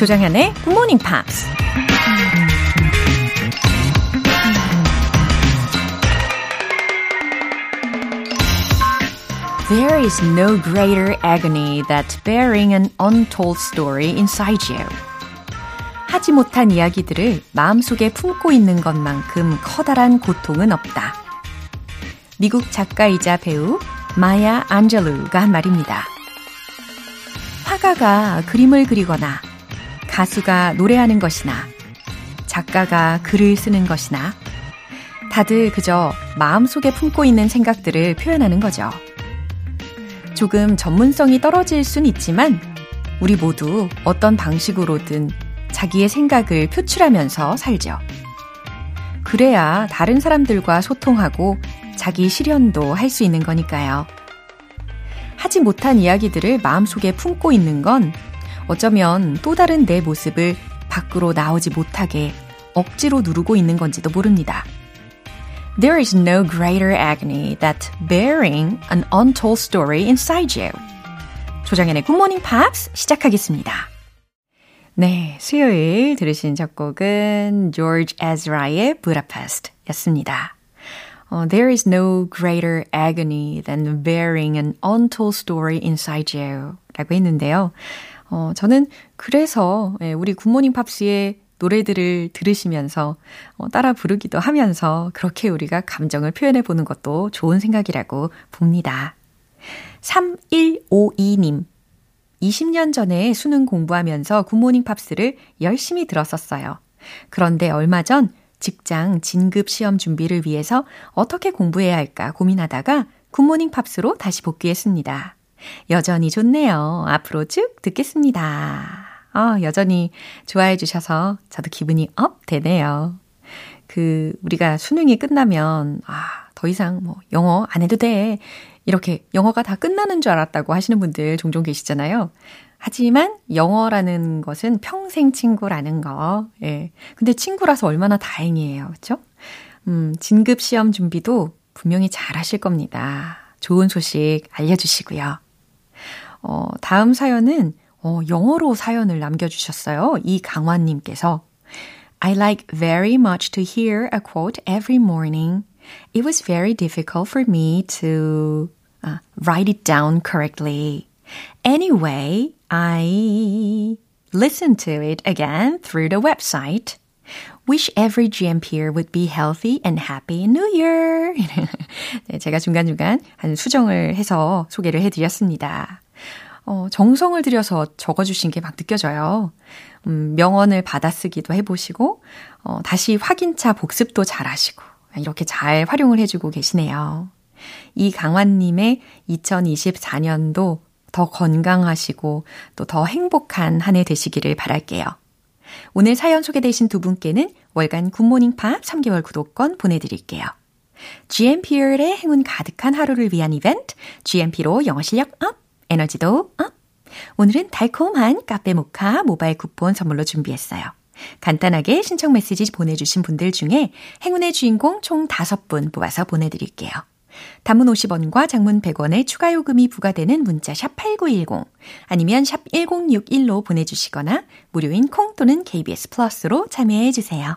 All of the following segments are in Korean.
조정현의 Good Morning Pops. There is no greater agony than bearing an untold story inside you. 하지 못한 이야기들을 마음속에 품고 있는 것만큼 커다란 고통은 없다. 미국 작가이자 배우 마야 안젤루가 한 말입니다. 화가가 그림을 그리거나 가수가 노래하는 것이나 작가가 글을 쓰는 것이나 다들 그저 마음속에 품고 있는 생각들을 표현하는 거죠. 조금 전문성이 떨어질 순 있지만 우리 모두 어떤 방식으로든 자기의 생각을 표출하면서 살죠. 그래야 다른 사람들과 소통하고 자기 실현도 할 수 있는 거니까요. 하지 못한 이야기들을 마음속에 품고 있는 건 어쩌면 또 다른 내 모습을 밖으로 나오지 못하게 억지로 누르고 있는 건지도 모릅니다. There is no greater agony than bearing an untold story inside you. Good Morning Pops 시작하겠습니다. 네, 수요일 들으신 작곡은 George Ezra의 Budapest 였습니다. Uh, there is no greater agony than bearing an untold story inside you. 라고 했는데요. 어, 저는 그래서 우리 굿모닝 팝스의 노래들을 들으시면서 어, 따라 부르기도 하면서 그렇게 우리가 감정을 표현해 보는 것도 좋은 생각이라고 봅니다. 3152님. 20년 전에 수능 공부하면서 굿모닝 팝스를 열심히 들었었어요. 그런데 얼마 전 직장 진급 시험 준비를 위해서 어떻게 공부해야 할까 고민하다가 Good Morning Pops로 다시 복귀했습니다. 여전히 좋네요. 앞으로 쭉 듣겠습니다. 아, 여전히 좋아해 주셔서 저도 기분이 up 되네요. 그, 우리가 수능이 끝나면, 아, 더 이상 뭐, 영어 안 해도 돼. 이렇게 영어가 다 끝나는 줄 알았다고 하시는 분들 종종 계시잖아요. 하지만 영어라는 것은 평생 친구라는 거. 예. 근데 친구라서 얼마나 다행이에요. 그쵸? 음, 진급 시험 준비도 분명히 잘 하실 겁니다. 좋은 소식 알려 주시고요. 어, 다음 사연은 어, 영어로 사연을 남겨주셨어요. 이강환님께서 I like very much to hear a quote every morning. It was very difficult for me to uh, write it down correctly. Anyway, I listened to it again through the website. Wish every GMPer would be healthy and happy New Year. 네, 제가 중간중간 한 수정을 해서 소개를 해드렸습니다. 어, 정성을 들여서 적어주신 게 막 느껴져요. 음, 명언을 받아쓰기도 해보시고, 어, 다시 확인차 복습도 잘 하시고, 이렇게 잘 활용을 해주고 계시네요. 이강환님의 2024년도 더 건강하시고 또 더 행복한 한 해 되시기를 바랄게요. 오늘 사연 소개되신 두 분께는 월간 Good Morning Pops 3개월 구독권 보내드릴게요. GMP의 행운 가득한 하루를 위한 이벤트, GMP로 영어 실력 up, 에너지도 up. 오늘은 달콤한 카페 모카 모바일 쿠폰 선물로 준비했어요. 간단하게 신청 메시지 보내주신 분들 중에 행운의 주인공 총 5분 뽑아서 보내드릴게요. 단문 50원과 장문 100원의 추가 요금이 부과되는 문자 샵 8910 아니면 샵 1061로 보내주시거나 무료인 콩 또는 KBS 플러스로 참여해 주세요.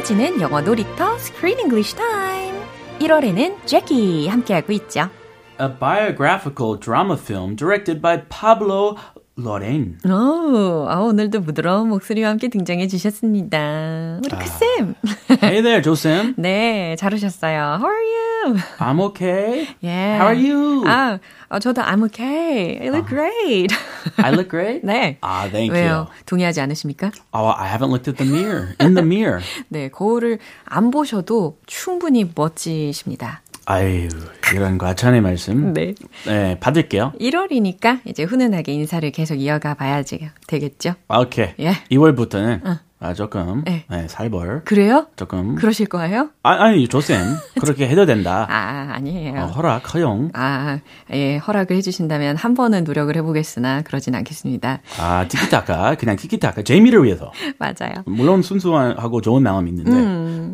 즐거워지는 영어 놀이터 Screen English Time. 1월에는 제키 함께하고 있죠. A biographical drama film directed by Pablo Lorraine. 오, 아, 오늘도 부드러운 목소리와 함께 등장해 주셨습니다. 우리 크쌤. Hey there, 조쌤. 네, 잘 오셨어요. How are you? I'm okay. Yeah. How are you? 아, 어, 저도 I'm okay. I look great. I look great? 네. Ah, thank 왜요? you. 동의하지 않으십니까? Oh, I haven't looked at the mirror. In the mirror. 네, 거울을 안 보셔도 충분히 멋지십니다. 아유, 이런 과찬의 말씀. 네. 네, 받을게요. 1월이니까 이제 훈훈하게 인사를 계속 이어가 봐야지 되겠죠? 오케이. 예. 2월부터는 아, 조금 예. 네, 살벌. 그래요? 조금. 그러실 거예요? 아, 아니, 조쌤. 그렇게 해도 된다. 아, 아니에요. 어, 허락, 허용. 아, 예, 허락을 해주신다면 한 번은 노력을 해보겠으나 그러진 않겠습니다. 아, 티키타카. 그냥 티키타카. 재미를 위해서. 맞아요. 물론 순수하고 좋은 마음이 있는데.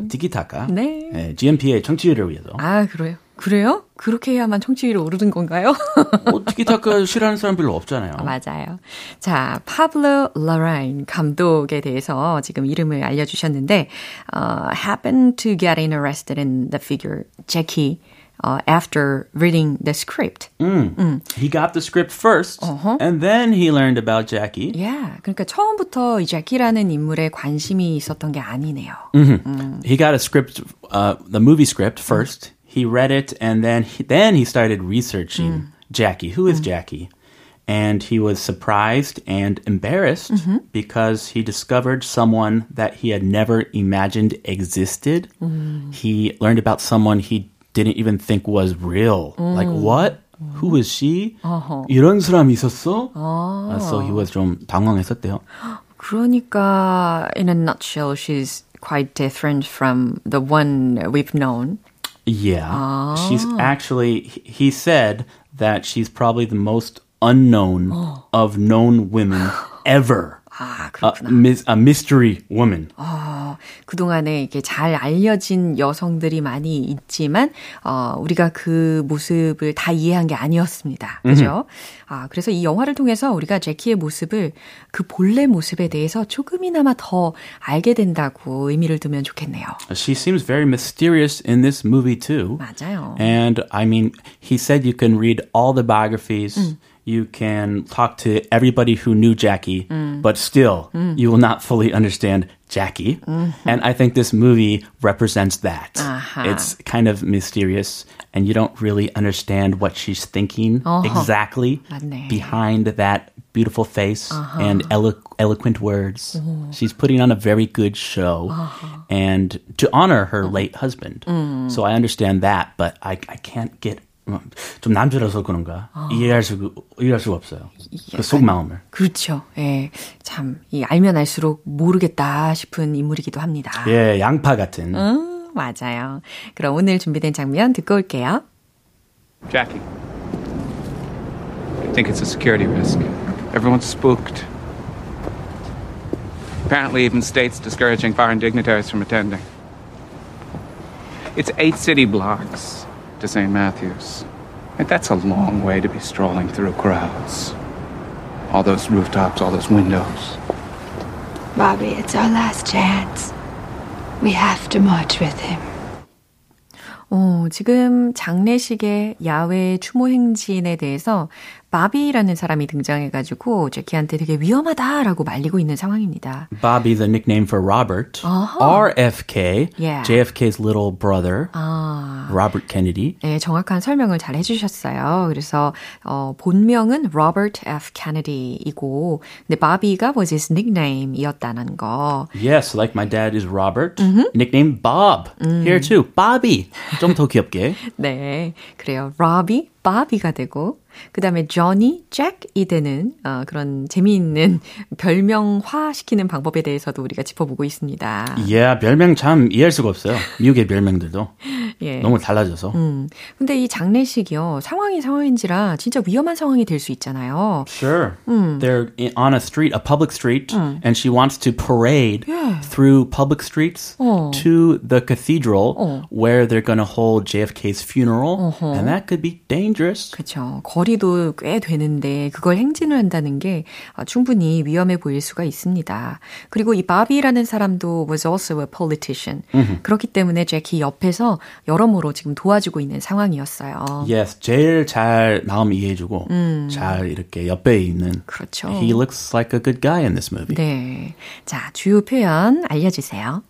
티키타카. 네. 네, GMP의 청취율을 위해서. 아, 그래요? 그래요? 그렇게 해야만 청취율이 오르는 건가요? 뭐, 티키타카 싫어하는 사람 별로 없잖아요. 맞아요. 자, 파블로 라라인 감독에 대해서 지금 이름을 알려주셨는데, uh, happened to getting arrested in the figure Jackie uh, after reading the script. 음. He got the script 1st and then he learned about Jackie. Yeah, 그러니까 처음부터 이 제키라는 인물에 관심이 있었던 게 아니네요. He got a script, uh, the movie script 1st He read it and then he, then he started researching Jackie. Who is Jackie? And he was surprised and embarrassed because he discovered someone that he had never imagined existed. He learned about someone he didn't even think was real. Like, what? Who is she? 이런 사람이 있었어? Uh, so he was 좀 당황했었대요. 그러니까 in a nutshell, she's quite different from the one we've known. Yeah. She's actually, he said that she's probably the most unknown of known women ever. 아, A, 그렇구나. 그동안에 이게 잘 알려진 여성들이 많이 있지만, 어, 우리가 그 모습을 다 이해한 게 아니었습니다. 그죠? 아, 그래서 이 영화를 통해서 우리가 제키의 모습을 그 본래 모습에 대해서 조금이나마 더 알게 된다고 의미를 두면 좋겠네요. She seems very mysterious in this movie too. 맞아요. And I mean, he said you can read all the biographies. You can talk to everybody who knew Jackie, but still, you will not fully understand Jackie. And I think this movie represents that. Aha. It's kind of mysterious, and you don't really understand what she's thinking oh. exactly 맞네. behind that beautiful face uh-huh. and elo- eloquent words. Oh. She's putting on a very good show, uh-huh. and to honor her late husband. Mm. So I understand that, but I, I can't get 좀 남자라서 그런가 이해할 수 이해할 수가 없어요. 그 속마음을. 그렇죠. 예. 참, 이 알면 알수록 모르겠다 싶은 인물이기도 합니다. 예, 양파 같은. 음, 맞아요. 그럼 오늘 준비된 장면 듣고 올게요. Jackie. I think it's a security risk. Everyone's spooked. Apparently, even states discouraging foreign dignitaries from attending. It's eight city blocks to St. Matthew's. And that's a long way to be strolling through crowds. All those rooftops, all those windows. Bobby, it's our last chance. We have to march with him. 어, 지금 장례식의 야외 추모 행진에 대해서 바비라는 사람이 등장해가지고 제키한테 되게 위험하다라고 말리고 있는 상황입니다. Bobby, the nickname for Robert. RFK, Yeah. JFK's little brother. 아, Robert Kennedy. 네, 정확한 설명을 잘 해주셨어요. 그래서 어, 본명은 Robert F. Kennedy이고, 근데 바비가 was his nickname이었다는 거. Yes, like my dad is Robert. Nickname Bob. Here too, Bobby. 좀 더 귀엽게. 네, 그래요. 로비, 바비가 되고, 그 다음에 조니, 잭이 되는 어, 그런 재미있는 별명화 시키는 방법에 대해서도 우리가 짚어보고 있습니다. Yeah, 별명 참 이해할 수가 없어요. 미국의 별명들도 예. 너무 달라져서. 음, 근데 이 장례식이요, 상황이 상황인지라 진짜 위험한 상황이 될 수 있잖아요. Sure. They're in, on a street, a public street, and she wants to parade through public streets 어. to the cathedral where they're going to hold JFK's funeral. And that could be dangerous. Dangerous. 그렇죠. 거리도 꽤 되는데 그걸 행진을 한다는 게 충분히 위험해 보일 수가 있습니다. 그리고 이 바비라는 사람도 was also a politician. 그렇기 때문에 제키 옆에서 여러모로 지금 도와주고 있는 상황이었어요. Yes, 제일 잘 마음 이해해주고 잘 이렇게 옆에 있는. 그렇죠. He looks like a good guy in this movie. 네. 자, 주요 표현 알려주세요.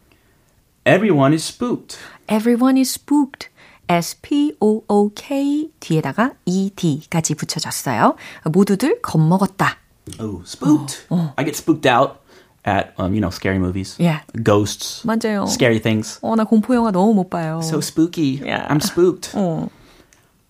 Everyone is spooked. Everyone is spooked. S-P-O-O-K 뒤에다가 E-D까지 붙여졌어요. 모두들 겁먹었다. Oh, spooked. I get spooked out at um, you know scary movies. Yeah. Ghosts. 맞아요. Scary things. 어, 나 공포 영화 너무 못 봐요. So spooky. Yeah. I'm spooked. 어,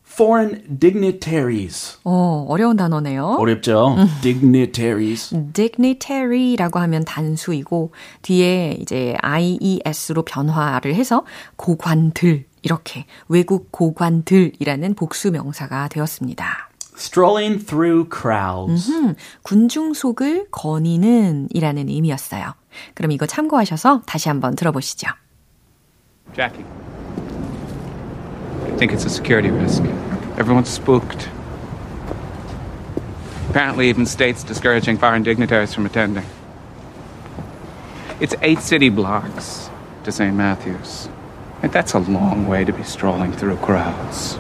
Foreign dignitaries. 어, 어려운 단어네요. 어렵죠? dignitaries. dignitary라고 하면 단수이고 뒤에 이제 ies로 변화를 해서 고관들 이렇게 외국 고관들이라는 복수 명사가 되었습니다. Strolling through crowds. 음, 군중 속을 거니는 이라는 의미였어요. 그럼 이거 참고하셔서 다시 한번 들어보시죠. Jackie. I think it's a security risk. Everyone's spooked. Apparently, even states discouraging foreign dignitaries from attending. It's eight city blocks to St. Matthew's. And that's a long way to be strolling through crowds.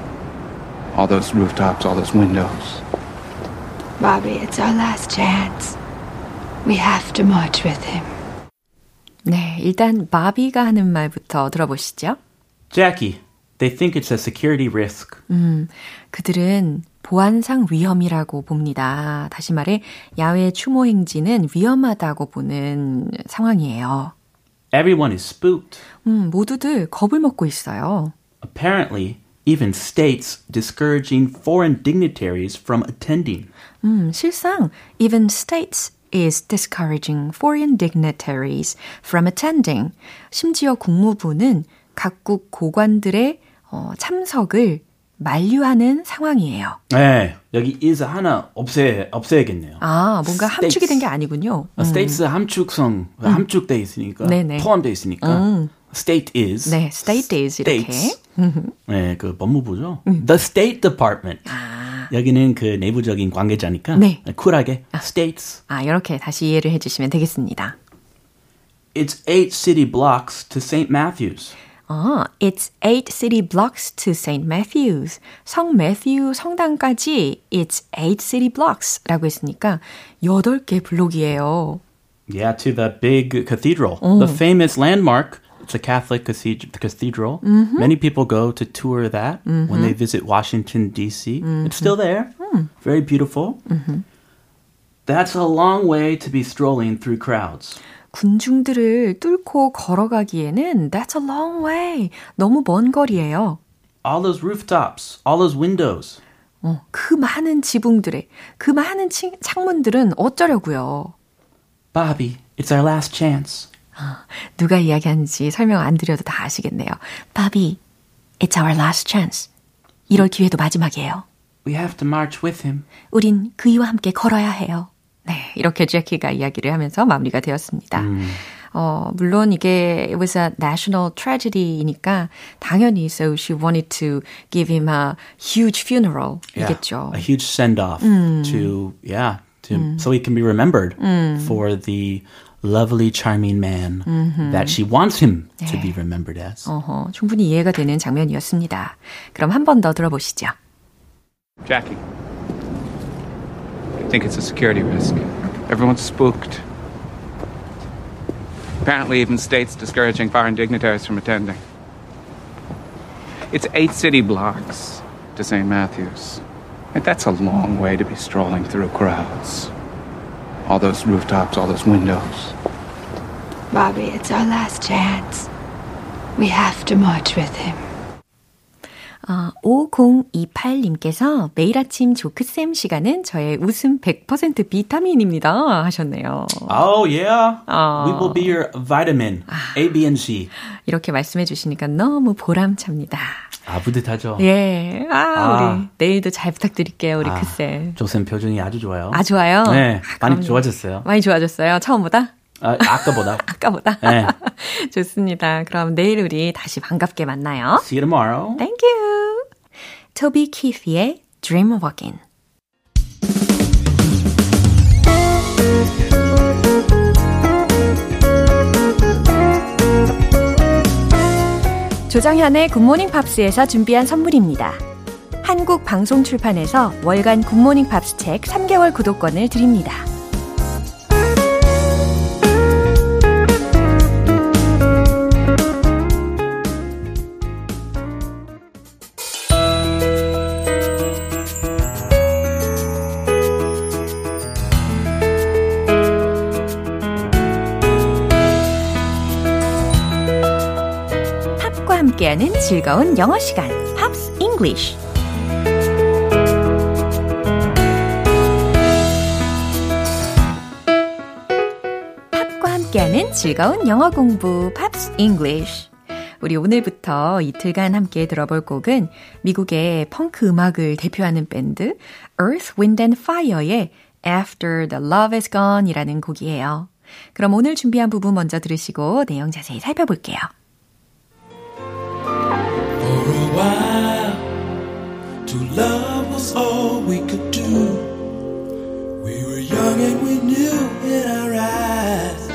All those rooftops, all those windows. Bobby, it's our last chance. We have to march with him. 네, 일단 바비가 하는 말부터 들어보시죠. Jackie, they think it's a security risk. 그들은 보안상 위험이라고 봅니다. 다시 말해 야외 추모 행진은 위험하다고 보는 상황이에요. Everyone is spooked. 음, 모두들 겁을 먹고 있어요. Apparently, even states discouraging foreign dignitaries from attending. 음, 실상 even states is discouraging foreign dignitaries from attending. 심지어 국무부는 각국 고관들의 어, 참석을 만류하는 상황이에요. 네, 여기 is 하나 없애 없애야겠네요. 아, 뭔가 함축이 States. 된게 아니군요. 아, states 함축성 함축돼 있으니까 네네. 포함돼 있으니까 state is 네, state is 이렇게. states. 네, 그 법무부죠. The State Department. 여기는 그 내부적인 관계자니까 네. 쿨하게 states. 아, 이렇게 다시 이해를 해주시면 되겠습니다. It's eight city blocks to St. Matthews. 아, it's eight city blocks to St. Matthews. 성 매튜 성당까지 it's eight city blocks 라고 했으니까 8개 블록이에요. Yeah, to the big cathedral, the famous landmark. It's a Catholic cathed- cathedral. Many people go to tour that when they visit Washington D.C. It's still there. Very beautiful. That's a long way to be strolling through crowds. 군중들을 뚫고 걸어가기에는 that's a long way. 너무 먼 거리예요. All those rooftops, all those windows. 어, 그 많은 지붕들의 그 많은 치, 창문들은 어쩌려고요. Bobby, it's our last chance. 누가 이야기하는지 설명 안 드려도 다 아시겠네요. 바비, it's our last chance. 이럴 기회도 마지막이에요. We have to march with him. 우린 그이와 함께 걸어야 해요. 네, 이렇게 제키가 이야기를 하면서 마무리가 되었습니다. 어, 물론 이게 it was a national tragedy이니까 당연히 so she wanted to give him a huge funeral 이겠죠. A huge send off to yeah, to so he can be remembered for the lovely charming man that she wants him to be remembered as. 어허, 충분히 이해가 되는 장면이었습니다. 그럼 한 번 더 들어보시죠. Jackie. Think it's a security risk. Everyone's spooked. Apparently, even states discouraging foreign dignitaries from attending. It's eight city blocks to St. Matthew's. And that's a long way to be strolling through crowds. All those rooftops, all those windows. Bobby, it's our last chance. We have to march with him. 어, 5028님께서 매일 아침 조크쌤 시간은 저의 웃음 100% 비타민입니다 하셨네요. Oh yeah, Oh. we will be your vitamin A, B, and C. 이렇게 말씀해 주시니까 너무 보람찹니다. 아 뿌듯하죠. 예. 아, 아. 우리 내일도 잘 부탁드릴게요, 우리 아, 크쌤. 조쌤 표정이 아주 좋아요. 아, 좋아요? 네, 아, 많이. 좋아졌어요. 많이 좋아졌어요? 처음보다? 아, 아까보다. 아까보다? 네. 좋습니다. 그럼 내일 우리 다시 반갑게 만나요. See you tomorrow. Thank you. 토비 키스의 Dream Again. 조정현의 Good Morning Pops에서 준비한 선물입니다. 한국 방송 출판에서 월간 Good Morning Pops 책 3개월 구독권을 드립니다. 함께하는 즐거운 영어 시간, Pops English. 팝과 함께하는 즐거운 영어 공부, Pops English. 우리 오늘부터 이틀간 함께 들어볼 곡은 미국의 펑크 음악을 대표하는 밴드 Earth, Wind and Fire의 After the Love is Gone 이라는 곡이에요. 그럼 오늘 준비한 부분 먼저 들으시고 내용 자세히 살펴볼게요. Was all we could do. We were young and we knew in our eyes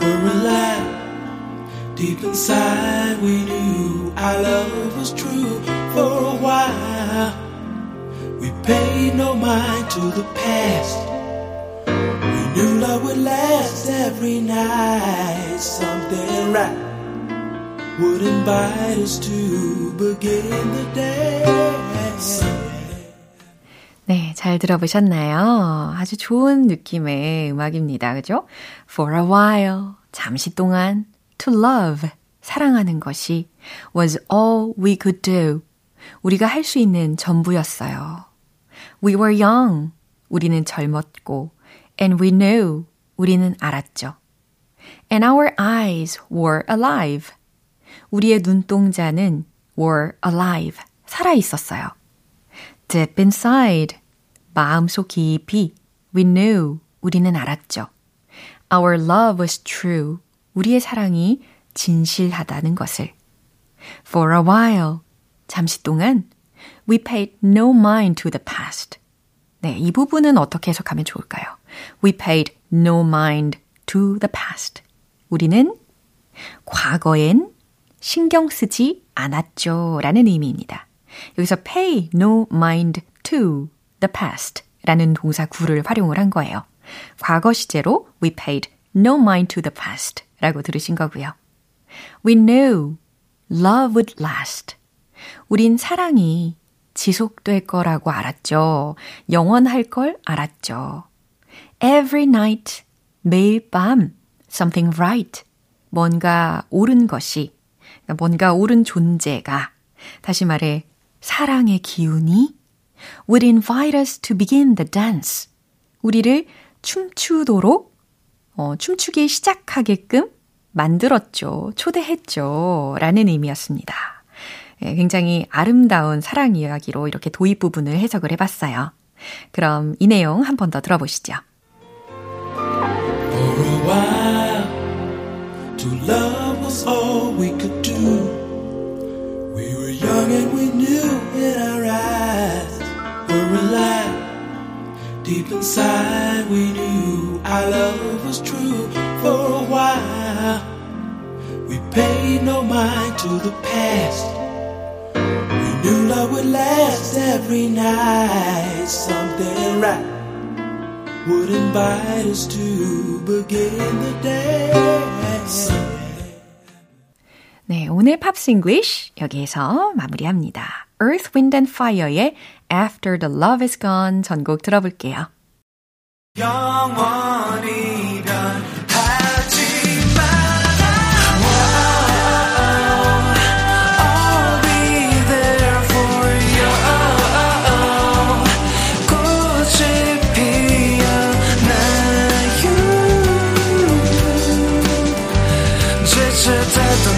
were alive. Deep inside, we knew our love was true. For a while, we paid no mind to the past. We knew love would last every night. Something right would invite us to begin the day. 네, 잘 들어보셨나요? 아주 좋은 느낌의 음악입니다. 그죠? For a while, 잠시 동안, to love, 사랑하는 것이 was all we could do. 우리가 할 수 있는 전부였어요. We were young, 우리는 젊었고, and we knew, 우리는 알았죠. And our eyes were alive. 우리의 눈동자는 were alive, 살아 있었어요. Deep inside, 마음속 깊이, we knew, 우리는 알았죠. Our love was true, 우리의 사랑이 진실하다는 것을. For a while, 잠시 동안, we paid no mind to the past. 네, 이 부분은 어떻게 해석하면 좋을까요? We paid no mind to the past. 우리는 과거엔 신경 쓰지 않았죠. 라는 의미입니다. 여기서 pay no mind to the past 라는 동사 구를 활용을 한 거예요. 과거 시제로 we paid no mind to the past 라고 들으신 거고요. We knew love would last. 우린 사랑이 지속될 거라고 알았죠. 영원할 걸 알았죠. Every night, 매일 밤, something right. 뭔가 옳은 것이, 뭔가 옳은 존재가, 다시 말해, 사랑의 기운이 would invite us to begin the dance. 우리를 춤추도록, 어, 춤추기 시작하게끔 만들었죠. 초대했죠. 라는 의미였습니다. 예, 굉장히 아름다운 사랑 이야기로 이렇게 도입 부분을 해석을 해봤어요. 그럼 이 내용 한 번 더 들어보시죠. For a while, to love was all we could do. We were young and we were alive. Deep inside, we knew our love was true. For a while, we paid no mind to the past. We knew love would last every night. Something right would invite us to begin the day. 네, 오늘 팝스 잉글리쉬 여기에서 마무리합니다. Earth, Wind and Fire의 After the Love is Gone 전곡 들어볼게요. 영원히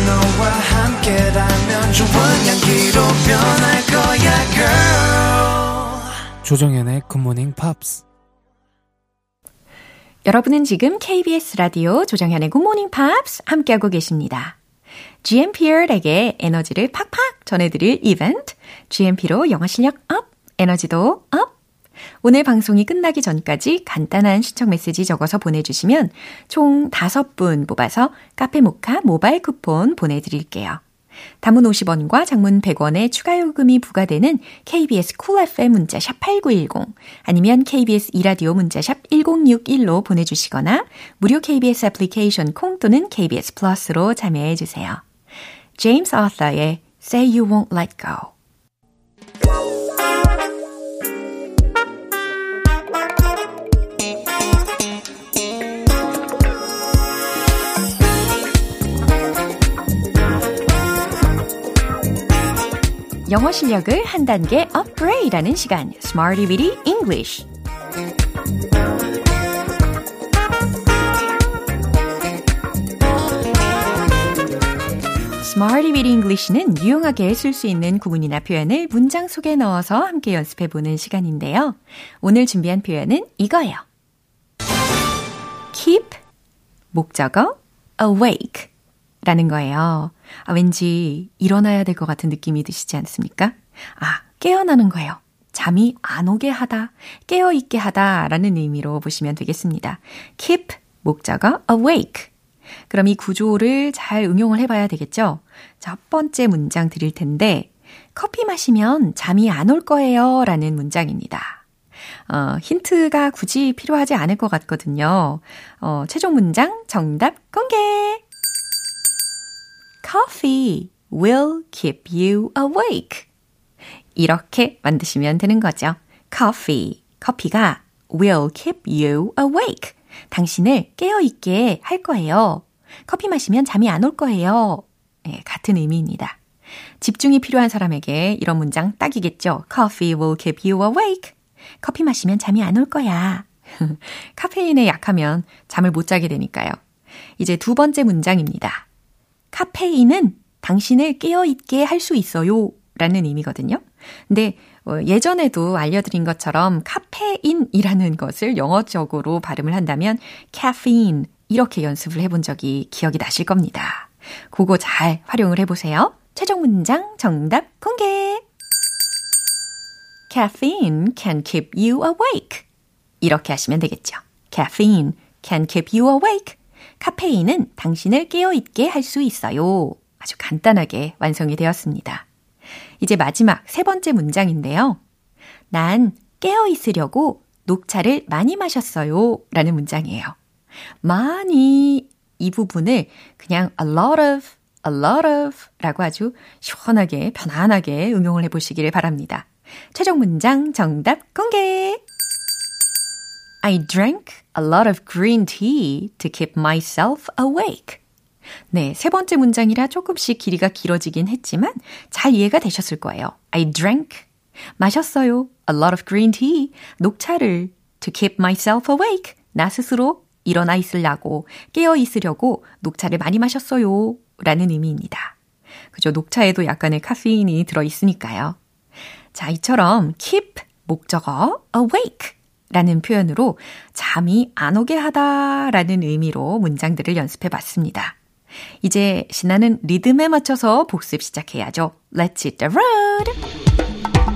너와 함께라면 좋은 향기로 변할 거야. 조정현의 Good Morning Pops 여러분은 지금 KBS 라디오 조정현의 Morning Pops 함께하고 계십니다. GMPer에게 에너지를 팍팍 전해드릴 이벤트, GMP로 영어 실력 up, 에너지도 up! 오늘 방송이 끝나기 전까지 간단한 신청 메시지 적어서 보내주시면 총 5분 뽑아서 카페 모카 모바일 쿠폰 보내드릴게요. 단문 50원과 장문 100원의 추가 요금이 부과되는 KBS Cool FM 문자 샵 8910 아니면 KBS 2라디오 문자 샵 1061로 보내주시거나 무료 KBS 애플리케이션 콩 또는 KBS 플러스로 참여해 주세요. 제임스 아서의 Say You Won't Let Go 영어 실력을 한 단계 업그레이드하는 시간 Smarty Bitty English Smarty Bitty English는 유용하게 쓸 수 있는 구문이나 표현을 문장 속에 넣어서 함께 연습해 보는 시간인데요. 오늘 준비한 표현은 이거예요. keep 목적어 awake 라는 거예요. 아, 왠지 일어나야 될 것 같은 느낌이 드시지 않습니까? 아, 깨어나는 거예요. 잠이 안 오게 하다, 깨어있게 하다 라는 의미로 보시면 되겠습니다. keep 목적어 awake. 그럼 이 구조를 잘 응용을 해봐야 되겠죠? 첫 번째 문장 드릴 텐데, 커피 마시면 잠이 안 올 거예요 라는 문장입니다. 어, 힌트가 굳이 필요하지 않을 것 같거든요. 어, 최종 문장 정답 공개! Coffee will keep you awake. 이렇게 만드시면 되는 거죠. Coffee, 커피가 will keep you awake. 당신을 깨어있게 할 거예요. 커피 마시면 잠이 안 올 거예요. 네, 같은 의미입니다. 집중이 필요한 사람에게 이런 문장 딱이겠죠. Coffee will keep you awake. 커피 마시면 잠이 안 올 거야. 카페인에 약하면 잠을 못 자게 되니까요. 이제 두 번째 문장입니다. 카페인은 당신을 깨어있게 할 수 있어요. 라는 의미거든요. 근데 어, 예전에도 알려드린 것처럼 카페인이라는 것을 영어적으로 발음을 한다면 caffeine 이렇게 연습을 해본 적이 기억이 나실 겁니다. 그거 잘 활용을 해보세요. 최종 문장 정답 공개! Caffeine can keep you awake. 이렇게 하시면 되겠죠. Caffeine can keep you awake. 카페인은 당신을 깨어있게 할 수 있어요. 아주 간단하게 완성이 되었습니다. 이제 마지막 세 번째 문장인데요. 난 깨어있으려고 녹차를 많이 마셨어요. 라는 문장이에요. 많이 이 부분을 그냥 a lot of, a lot of 라고 아주 시원하게, 편안하게 응용을 해보시기를 바랍니다. 최종 문장 정답 공개! I drank a lot of green tea to keep myself awake. 네, 세 번째 문장이라 조금씩 길이가 길어지긴 했지만 잘 이해가 되셨을 거예요. I drank. 마셨어요. A lot of green tea. 녹차를 to keep myself awake. 나 스스로 일어나 있으려고, 깨어 있으려고 녹차를 많이 마셨어요. 라는 의미입니다. 그죠? 녹차에도 약간의 카페인이 들어 있으니까요. 자, 이처럼 keep 목적어 awake 라는 표현으로 잠이 안 오게 하다 라는 의미로 문장들을 연습해 봤습니다. 이제 신나는 리듬에 맞춰서 복습 시작해야죠. Let's hit the road!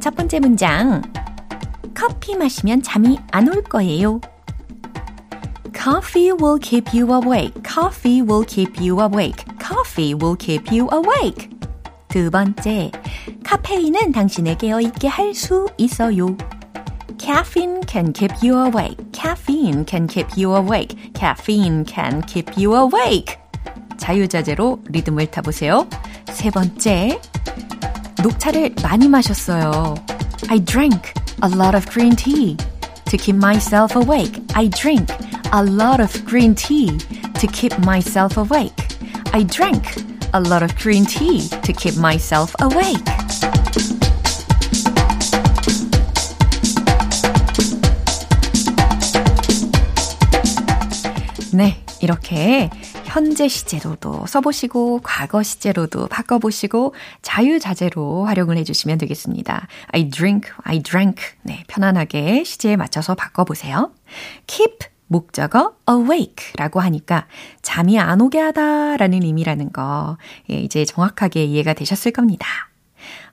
첫 번째 문장. 커피 마시면 잠이 안 올 거예요. Coffee will keep you awake. Coffee will keep you awake. Coffee will keep you awake. 두 번째, 카페인은 당신을 깨어있게 할 수 있어요. Caffeine can keep you awake. Caffeine can keep you awake. Caffeine can keep you awake. 자유자재로 리듬을 타보세요. 세 번째, 녹차를 많이 마셨어요. I drank a lot of green tea to keep myself awake. I drink a lot of green tea to keep myself awake. I drank a lot of green tea to keep myself awake. 네, 이렇게 현재 시제로도 써보시고 과거 시제로도 바꿔보시고 자유자재로 활용을 해주시면 되겠습니다. I drink, I drank. 네, 편안하게 시제에 맞춰서 바꿔보세요. keep 목적어 awake라고 하니까 잠이 안 오게 하다라는 의미라는 거 예, 이제 정확하게 이해가 되셨을 겁니다.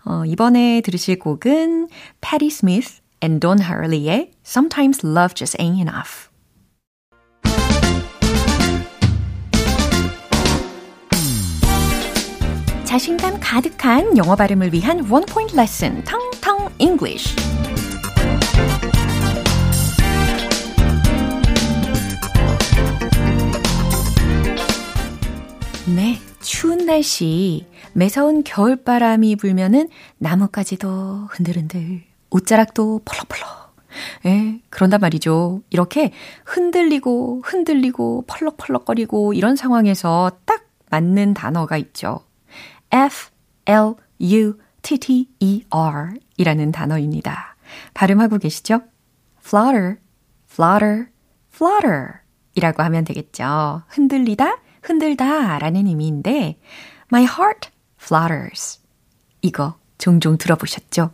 어, 이번에 들으실 곡은 Patti Smith and Don Hurley의 Sometimes Love Just Ain't Enough. 자신감 가득한 영어 발음을 위한 원 포인트 레슨 텅텅 English. 네, 추운 날씨, 매서운 겨울바람이 불면은 나뭇가지도 흔들흔들, 옷자락도 펄럭펄럭. 예, 그런단 말이죠. 이렇게 흔들리고 흔들리고 펄럭펄럭거리고 이런 상황에서 딱 맞는 단어가 있죠. F, L, U, T, T, E, R 이라는 단어입니다. 발음하고 계시죠? flutter, flutter, flutter 이라고 하면 되겠죠. 흔들리다, 흔들다 라는 의미인데, my heart flutters. 이거 종종 들어보셨죠?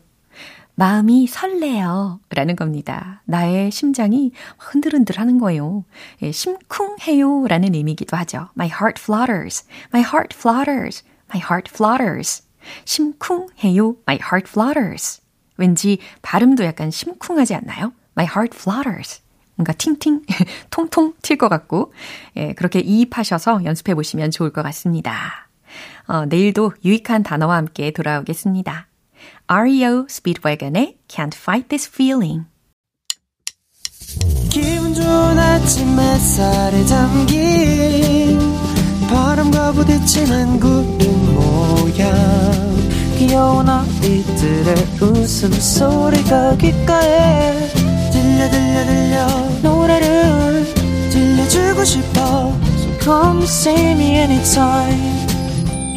마음이 설레요. 라는 겁니다. 나의 심장이 흔들흔들 하는 거예요. 예, 심쿵해요. 라는 의미이기도 하죠. My heart flutters. My heart flutters. My heart flutters. 심쿵해요. My heart flutters. 왠지 발음도 약간 심쿵하지 않나요? My heart flutters. 뭔가 팅팅, 통통 튈 것 같고, 예, 그렇게 이입하셔서 연습해 보시면 좋을 것 같습니다. 어, 내일도 유익한 단어와 함께 돌아오겠습니다. REO Speedwagon의 Can't Fight This Feeling. 기분 좋은 아침 햇살에 담긴 바람과 부딪히는 구름 모양 귀여운 아이들의 웃음소리가 귓가에 들려 들려 들려 노래를 들려주고 싶어 So come see me anytime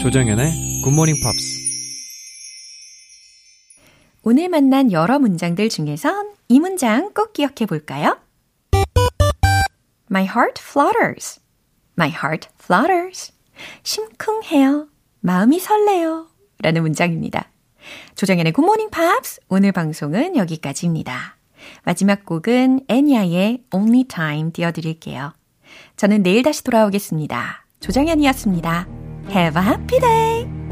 조정연의 굿모닝 팝스. 오늘 만난 여러 문장들 중에선 이 문장 꼭 기억해 볼까요? My heart flutters. My heart flutters. 심쿵해요. 마음이 설레요. 라는 문장입니다. 조정연의 굿모닝 팝스 오늘 방송은 여기까지입니다. 마지막 곡은 애니아의 Only Time 띄워드릴게요. 저는 내일 다시 돌아오겠습니다. 조정연이었습니다. Have a happy day!